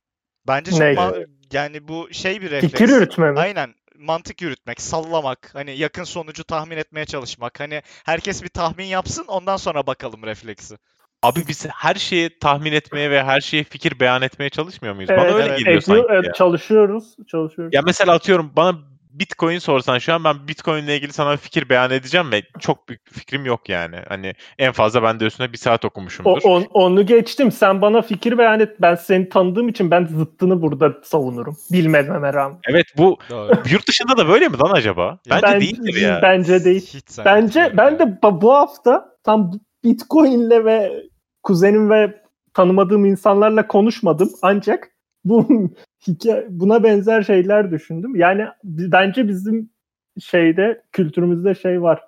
Bence çok ma- yani bu şey bir refleks. Fikir yürütme mi? Aynen. Mantık yürütmek, sallamak, hani yakın sonucu tahmin etmeye çalışmak. Hani herkes bir tahmin yapsın ondan sonra bakalım refleksi. Abi biz her şeyi tahmin etmeye ve her şeye fikir beyan etmeye çalışmıyor muyuz? Bana Evet, öyle evet. geliyor sanki evet, ya. çalışıyoruz. Çalışıyoruz. Ya mesela atıyorum bana Bitcoin sorsan şu an ben Bitcoin ile ilgili sana bir fikir beyan edeceğim ve çok büyük bir fikrim yok yani. Hani en fazla ben de üstüne bir saat O, okumuşumdur. on- onu geçtim. Sen bana fikir beyan et. Ben seni tanıdığım için ben zıttını burada savunurum. Bilmememe rağmen. Evet bu Doğru. yurt dışında da böyle mi lan acaba? Bence Ben- değildir ya. Bence değil. Hiç Bence ben de bu hafta tam Bitcoin'le ve kuzenim ve tanımadığım insanlarla konuşmadım. Ancak bu hikaye, buna benzer şeyler düşündüm. Yani bence bizim şeyde kültürümüzde şey var.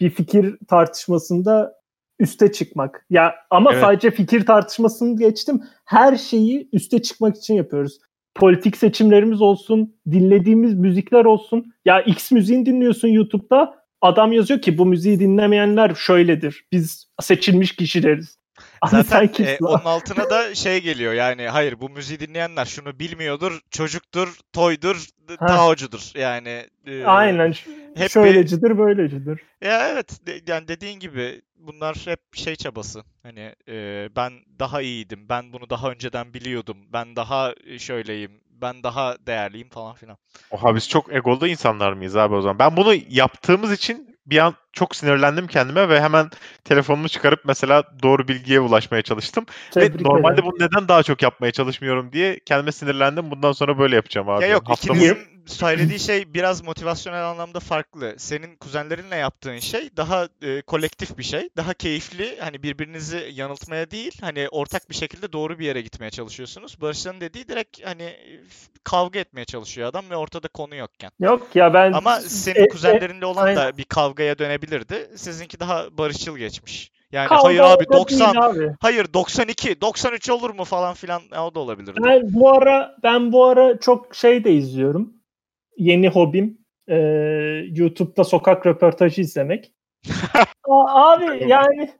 Bir fikir tartışmasında üste çıkmak. Ya ama Evet. sadece fikir tartışmasını geçtim. Her şeyi üste çıkmak için yapıyoruz. Politik seçimlerimiz olsun, dinlediğimiz müzikler olsun. Ya X müziğini dinliyorsun YouTube'da. Adam yazıyor ki bu müziği dinlemeyenler şöyledir. Biz seçilmiş kişileriz. Zaten e, onun altına da şey geliyor yani hayır bu müziği dinleyenler şunu bilmiyordur, çocuktur, toydur, taocudur. Yani e, Aynen. hep Şöylecidir, böylecidir. Ya evet de- yani dediğin gibi bunlar hep şey çabası. Hani e, ben daha iyiydim, ben bunu daha önceden biliyordum, ben daha e, şöyleyim, ben daha değerliyim falan filan. Oha biz çok egolu insanlar mıyız abi o zaman? Ben bunu yaptığımız için bir an çok sinirlendim kendime ve hemen telefonumu çıkarıp mesela doğru bilgiye ulaşmaya çalıştım. Tebrik ve normalde ederim. bunu neden daha çok yapmaya çalışmıyorum diye kendime sinirlendim. Bundan sonra böyle yapacağım abi. Ya yok Haftamı- ikinizin söylediği şey biraz motivasyonel anlamda farklı. Senin kuzenlerinle yaptığın şey daha e, kolektif bir şey. Daha keyifli. Hani birbirinizi yanıltmaya değil, hani ortak bir şekilde doğru bir yere gitmeye çalışıyorsunuz. Barış'ın dediği direkt hani e, kavga etmeye çalışıyor adam ve ortada konu yokken. Yok ya ben Ama senin E- e- kuzenlerinle olan aynen. da bir kavgaya dönebilirdi. Sizinki daha barışçıl geçmiş. Yani kavga hayır abi orada değil 90, abi. hayır 92, 93 olur mu falan filan e, o da olabilirdi. Ben bu ara ben bu ara çok şey de izliyorum. Yeni hobim e, YouTube'da sokak röportajı izlemek. Abi yani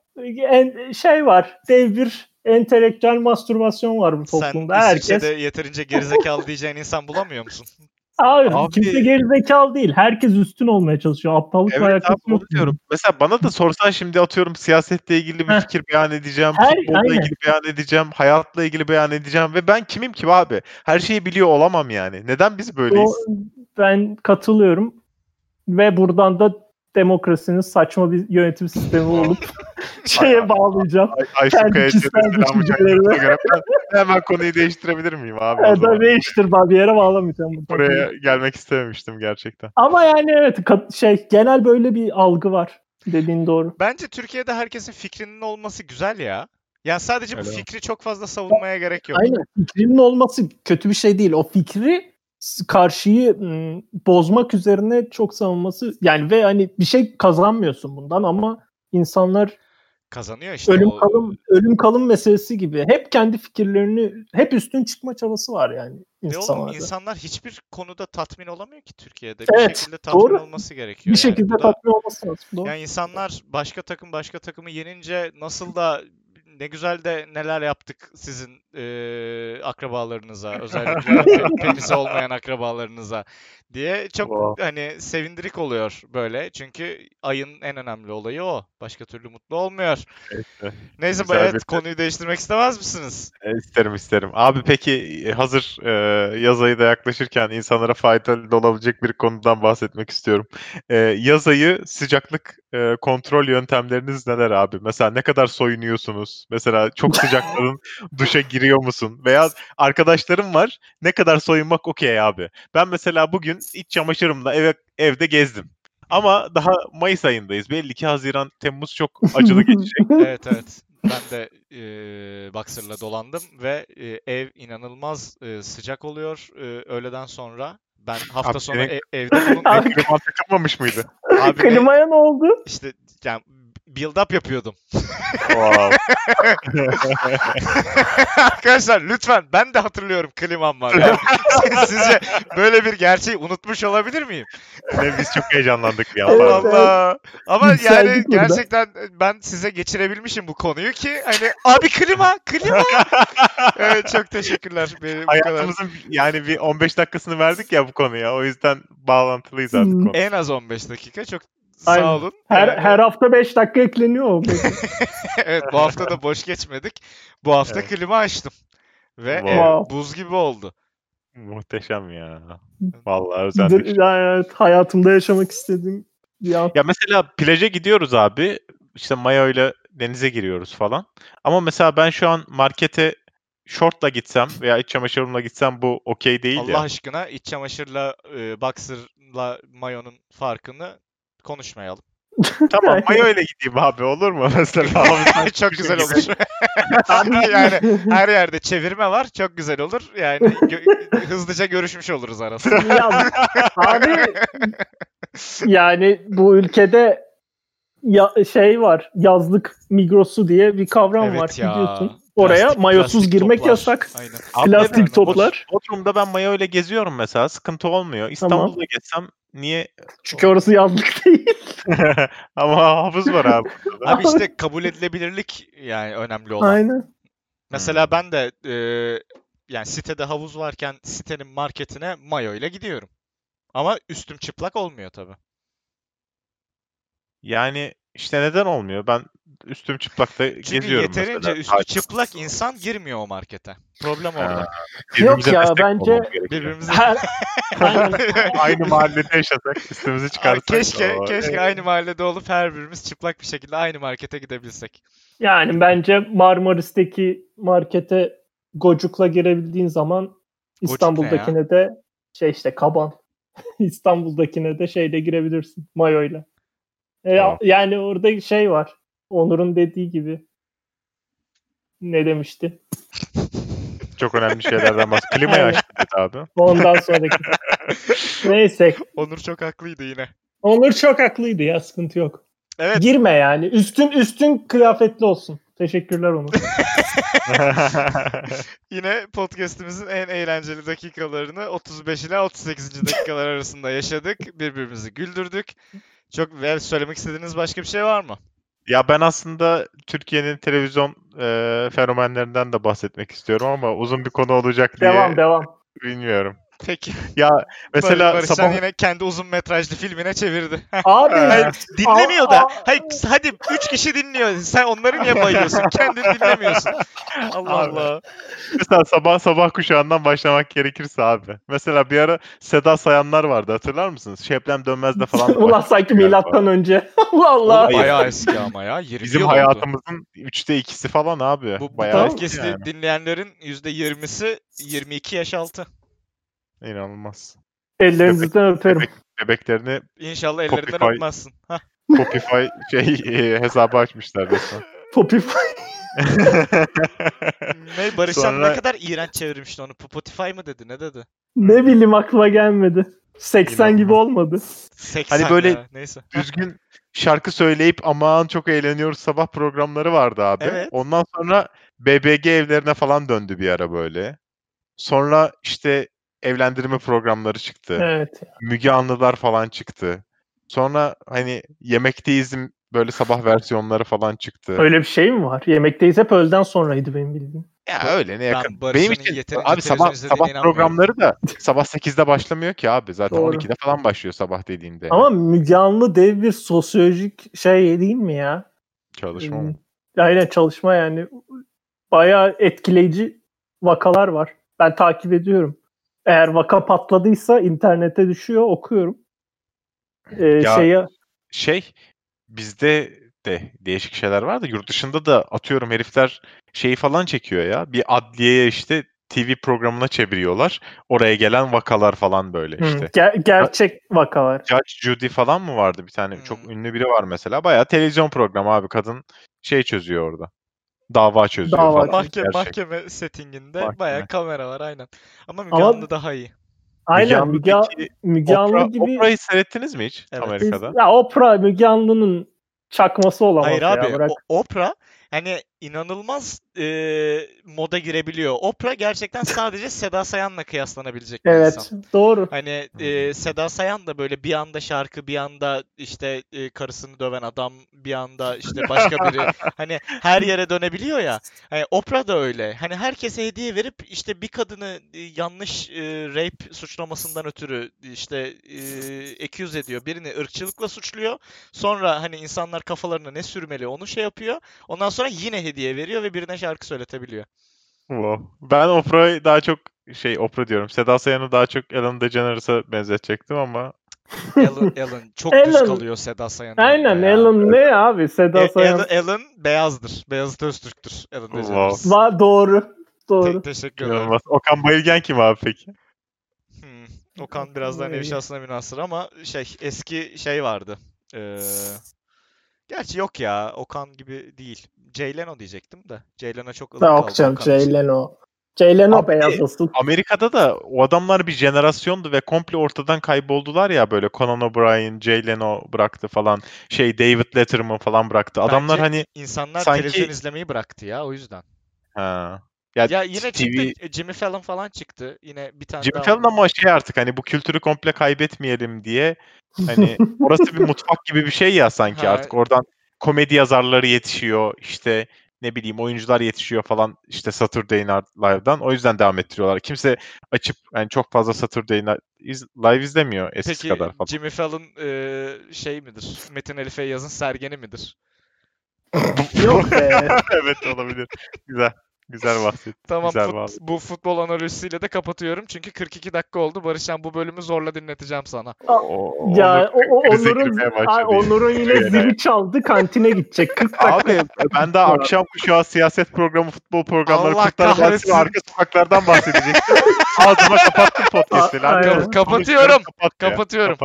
en, şey var. Dev bir entelektüel mastürbasyon var bu Sen toplumda. Herkes İsviçre'de yeterince gerizekalı diyeceğin insan bulamıyor musun? abi, Abi- kimse gerizekalı değil. Herkes üstün olmaya çalışıyor. Aptallıkla Evet alakası abi yok. diyorum. Mesela bana da sorsan şimdi atıyorum siyasetle ilgili bir fikir beyan edeceğim, Her- futbolla aynen. ilgili beyan edeceğim, hayatla ilgili beyan edeceğim ve ben kimim ki abi? Her şeyi biliyor olamam yani. Neden biz böyleyiz? O- ben katılıyorum. Ve buradan da demokrasinin saçma bir yönetim sistemi olup şeye bağlayacağım. Kendi kişisel göre ben hemen konuyu değiştirebilir miyim abi? Evet, zaman? değiştir ben bir yere bağlamayacağım. bu Buraya gelmek istememiştim gerçekten. Ama yani evet kat- şey genel böyle bir algı var. Dediğin doğru. Bence Türkiye'de herkesin fikrinin olması güzel ya. Yani sadece bu Öyle mi? fikri çok fazla savunmaya gerek yok. Aynen. Fikrinin olması kötü bir şey değil. O fikri karşıyı bozmak üzerine çok savunması yani ve hani bir şey kazanmıyorsun bundan ama insanlar Kazanıyor işte ölüm o. kalım ölüm kalım meselesi gibi hep kendi fikirlerini hep üstün çıkma çabası var yani Ne oğlum insanlarda. insanlar hiçbir konuda tatmin olamıyor ki Türkiye'de. Evet, bir şekilde tatmin doğru. olması gerekiyor. bir yani. şekilde da- tatmin olması lazım. Doğru. Yani insanlar başka takım başka takımı yenince nasıl da ne güzel de neler yaptık sizin e, akrabalarınıza, özellikle pe- penisi olmayan akrabalarınıza diye çok Wow. hani sevindirik oluyor böyle. Çünkü ayın en önemli olayı o. Başka türlü mutlu olmuyor. Neyse. Neyse Güzel evet bir- konuyu değiştirmek istemez misiniz? E, İsterim isterim. Abi peki e, hazır e, yaz ayı da yaklaşırken insanlara faydalı olabilecek bir konudan bahsetmek istiyorum. E, yaz ayı sıcaklık e, kontrol yöntemleriniz neler abi? Mesela ne kadar soyunuyorsunuz? Mesela çok sıcakladın duşa giriyor musun? Veya arkadaşlarım var ne kadar soyunmak okey abi. Ben mesela bugün iç çamaşırımla eve, evde gezdim. Ama daha Mayıs ayındayız. Belli ki Haziran, Temmuz çok acılı geçecek. Evet evet. Ben de e, boxer'la dolandım ve e, ev inanılmaz e, sıcak oluyor e, öğleden sonra. Ben hafta Abi sonu senin- e- evde bunun Abi- Kliman takılmamış mıydı? abi Klimaya ne oldu? işte yani build up yapıyordum. Wow. Arkadaşlar lütfen ben de hatırlıyorum klimam var. Yani sizce böyle bir gerçeği unutmuş olabilir miyim? Ne, biz çok heyecanlandık ya. Evet. Allah. Ama yani Yükseldik burada. gerçekten ben size geçirebilmişim bu konuyu ki hani abi klima klima. evet çok teşekkürler. Benim bu kadar. Hayatımızın yani bir 15 dakikasını verdik ya bu konuya. O yüzden bağlantılıyız artık Hmm. konu. En az 15 dakika. Çok Aynen. sağ olun. Her Yani- her hafta 5 dakika ekleniyor o. evet bu hafta da boş geçmedik. Bu hafta Evet. klima açtım. Ve Wow. ev Wow. buz gibi oldu. Muhteşem ya. Vallahi özendik. Yani evet, hayatımda yaşamak istediğim bir. Ya mesela plaja gidiyoruz abi. İşte mayo ile denize giriyoruz falan. Ama mesela ben şu an markete şortla gitsem veya iç çamaşırımla gitsem bu okey değil Allah ya. aşkına iç çamaşırla e, boxer'la mayonun farkını konuşmayalım. Tamam mayo ile gideyim abi olur mu mesela? Abi, Çok güzel gibi. olur. yani her yerde çevirme var. Çok güzel olur. Yani gö- hızlıca görüşmüş oluruz arasında. Ya, abi yani bu ülkede ya, şey var yazlık migrosu diye bir kavram Evet var ya. biliyorsun. Oraya Plastik- mayosuz plastik girmek toplar. yasak. Aynen. Abi Plastik evet, toplar. Bodrum'da ben mayo ile geziyorum mesela. Sıkıntı olmuyor. İstanbul'da geçsem niye? Çünkü orası yazlık değil. Ama havuz var abi. Abi işte kabul edilebilirlik yani önemli olan. Aynen. Mesela ben de e, yani sitede havuz varken sitenin marketine mayo ile gidiyorum. Ama üstüm çıplak olmuyor tabii. Yani işte neden olmuyor? Ben üstüm çıplakta Çünkü geziyorum yeterince mesela. üstü çıplak insan girmiyor o markete. Problem orada. birbirimize ya, bence-. Birbirimize Her. Aynı mahallede yaşasak üstümüzü çıkarsak. keşke o- keşke aynı mahallede olup her birimiz çıplak bir şekilde aynı markete gidebilsek. Yani bence Marmaris'teki markete gocukla girebildiğin zaman İstanbul'dakine de şey işte kaban. İstanbul'dakine de şeyle girebilirsin mayoyla. E, Tamam. Yani orada şey var. Onur'un dediği gibi. Ne demişti? Çok önemli şeylerden bahsediyor. Klimayı açtık abi. Ondan sonraki. Neyse. Onur çok haklıydı yine. Onur çok haklıydı ya sıkıntı yok. Evet. Girme yani. Üstün üstün kıyafetli olsun. Teşekkürler Onur. Yine podcast'imizin en eğlenceli dakikalarını 35 ile 38. dakikalar arasında yaşadık. Birbirimizi güldürdük. Çok söylemek istediğiniz başka bir şey var mı? Ya ben aslında Türkiye'nin televizyon e, fenomenlerinden de bahsetmek istiyorum ama uzun bir konu olacak diye devam devam. bilmiyorum. Peki. Ya mesela Barış sabah yine kendi uzun metrajlı filmine çevirdi. Abi Hayır, dinlemiyor da. Hayır, hadi 3 kişi dinliyor. Sen onları niye bayıyorsun? Kendin dinlemiyorsun. Allah Abi. Allah. mesela sabah sabah kuşağından başlamak gerekirse abi. Mesela bir ara Seda Sayanlar vardı hatırlar mısınız? Şebnem Dönmez'de falan. da Ulan sanki milattan önce. Allah Allah. Hayır. Bayağı eski ama ya. 20 Bizim yıl oldu. hayatımızın üçte ikisi falan abi. Bu, bu Bayağı podcast'i yani. dinleyenlerin %20'si 22 yaş altı. İnanılmaz. Ellerinizden öperim. Bebeklerini İnşallah ellerinden Copify- öpmezsin. Hah. Copify şey e, hesabı açmışlar resmen. Popify. Ne Barışan Sonra- ne kadar iğrenç çevirmişti onu. Spotify mı dedi? Ne dedi? ne bileyim aklıma gelmedi. 80 gibi olmadı. 80 Hani böyle ya. Neyse. Düzgün şarkı söyleyip aman çok eğleniyoruz sabah programları vardı abi. Evet. Ondan sonra BBG evlerine falan döndü bir ara böyle. Sonra işte evlendirme programları çıktı. Evet. Müge Anlılar falan çıktı. Sonra hani Yemekteyiz'in böyle sabah versiyonları falan çıktı. Öyle bir şey mi var? Yemekteyiz hep öğleden sonraydı benim bildiğim. Ya öyle ne yakın. Benim için yeterince abi sabah sabah programları da sabah 8'de başlamıyor ki abi. Zaten Doğru. 12'de falan başlıyor sabah dediğinde. Ama Müge Anlı dev bir sosyolojik şey değil mi ya? çalışma Hmm. mı? Aynen çalışma yani. Bayağı etkileyici vakalar var. Ben takip ediyorum. Eğer vaka patladıysa internete düşüyor okuyorum. Ee, Ya- şeye Şey bizde de değişik şeyler var da yurt dışında da atıyorum herifler şeyi falan çekiyor ya. Bir adliyeye işte TV programına çeviriyorlar. Oraya gelen vakalar falan böyle Hı, işte. ger- gerçek vakalar. Judge Judy falan mı vardı bir tane çok Hmm. ünlü biri var mesela. Bayağı televizyon programı abi kadın şey çözüyor orada. Dava çözüyor Dava falan. Mahkeme, Gerçek. mahkeme settinginde Mahkeme. bayağı kamera var aynen. Ama Müge Ama- Anlı daha iyi. Aynen Müge, Anlı'daki Müge Anlı gibi Oprah'yı seyrettiniz mi hiç Evet. Amerika'da? ya Oprah Müge Anlı'nın çakması olamaz Hayır ya. abi Bırak. o- Oprah hani inanılmaz e, moda girebiliyor. Oprah gerçekten sadece Seda Sayan'la kıyaslanabilecek bir evet insan. doğru. Hani e, Seda Sayan da böyle bir anda şarkı, bir anda işte e, karısını döven adam, bir anda işte başka biri. hani her yere dönebiliyor ya. Hani Oprah da öyle. Hani herkese hediye verip işte bir kadını e, yanlış e, rape suçlamasından ötürü işte e, accuse ediyor. Birini ırkçılıkla suçluyor. Sonra hani insanlar kafalarına ne sürmeli onu şey yapıyor. Ondan sonra yine hediye veriyor ve birine şarkı söyletebiliyor. Wow. Ben Oprah'ı daha çok şey Oprah diyorum. Seda Sayan'ı daha çok Ellen DeGeneres'a benzetecektim ama Ellen, Ellen çok düz Ellen- kalıyor Seda Sayan'ın. Aynen ya. Ellen ne abi Seda E- Sayan. Alan, Alan beyazdır. Beyazıt Öztürk'tür. Wow. DeGeneres. Va- doğru. Te- Doğru. teşekkür ederim. inanılmaz. Okan Bayülgen kim abi peki? Hmm. Okan biraz daha Vay. nevi şahsına münhasır ama şey eski şey vardı. Ee, gerçi yok ya Okan gibi değil. Jay Leno diyecektim de. Jay Leno çok ılık Da kaldı okuyacağım Okan için. Jay Leno. Jay Leno Abi- beyaz asıl. Amerika'da da o adamlar bir jenerasyondu ve komple ortadan kayboldular ya böyle Conan O'Brien, Jay Leno bıraktı falan. Şey David Letterman falan bıraktı. Adamlar Bence hani İnsanlar sanki- televizyon izlemeyi bıraktı ya o yüzden. ha. Ya, Ya yine TV çıktı. Jimmy Fallon falan çıktı. Yine bir tane Jimmy daha. Fallon ama şey artık hani bu kültürü komple kaybetmeyelim diye hani orası bir mutfak gibi bir şey ya sanki Ha. artık oradan komedi yazarları yetişiyor işte ne bileyim oyuncular yetişiyor falan işte Saturday Night Live'dan o yüzden devam ettiriyorlar. Kimse açıp yani çok fazla Saturday Night Live izlemiyor eskisi Peki kadar falan. Jimmy Fallon e, şey midir? Metin Elif'e yazın sergeni midir? Yok be. evet olabilir. Güzel. Güzel bahset. Tamam Güzel fut- vallahi. bu futbol analojisiyle de kapatıyorum. Çünkü 42 dakika oldu. Barışcan bu bölümü zorla dinleteceğim sana. O, ya o, o, krize Onur'un, Ay, yine. Onur'un yine Yani. zili çaldı kantine gidecek. 40 dakika. Abi ben daha akşam kuşağı siyaset programı, futbol programları, Allah kurtlar vadisi ve arka sokaklardan bahsedecektim. Ağzıma kapattım podcast'i. A- Lanet aynen. olsun. Kapatıyorum. Kapat ya, Kapatıyorum. kapat.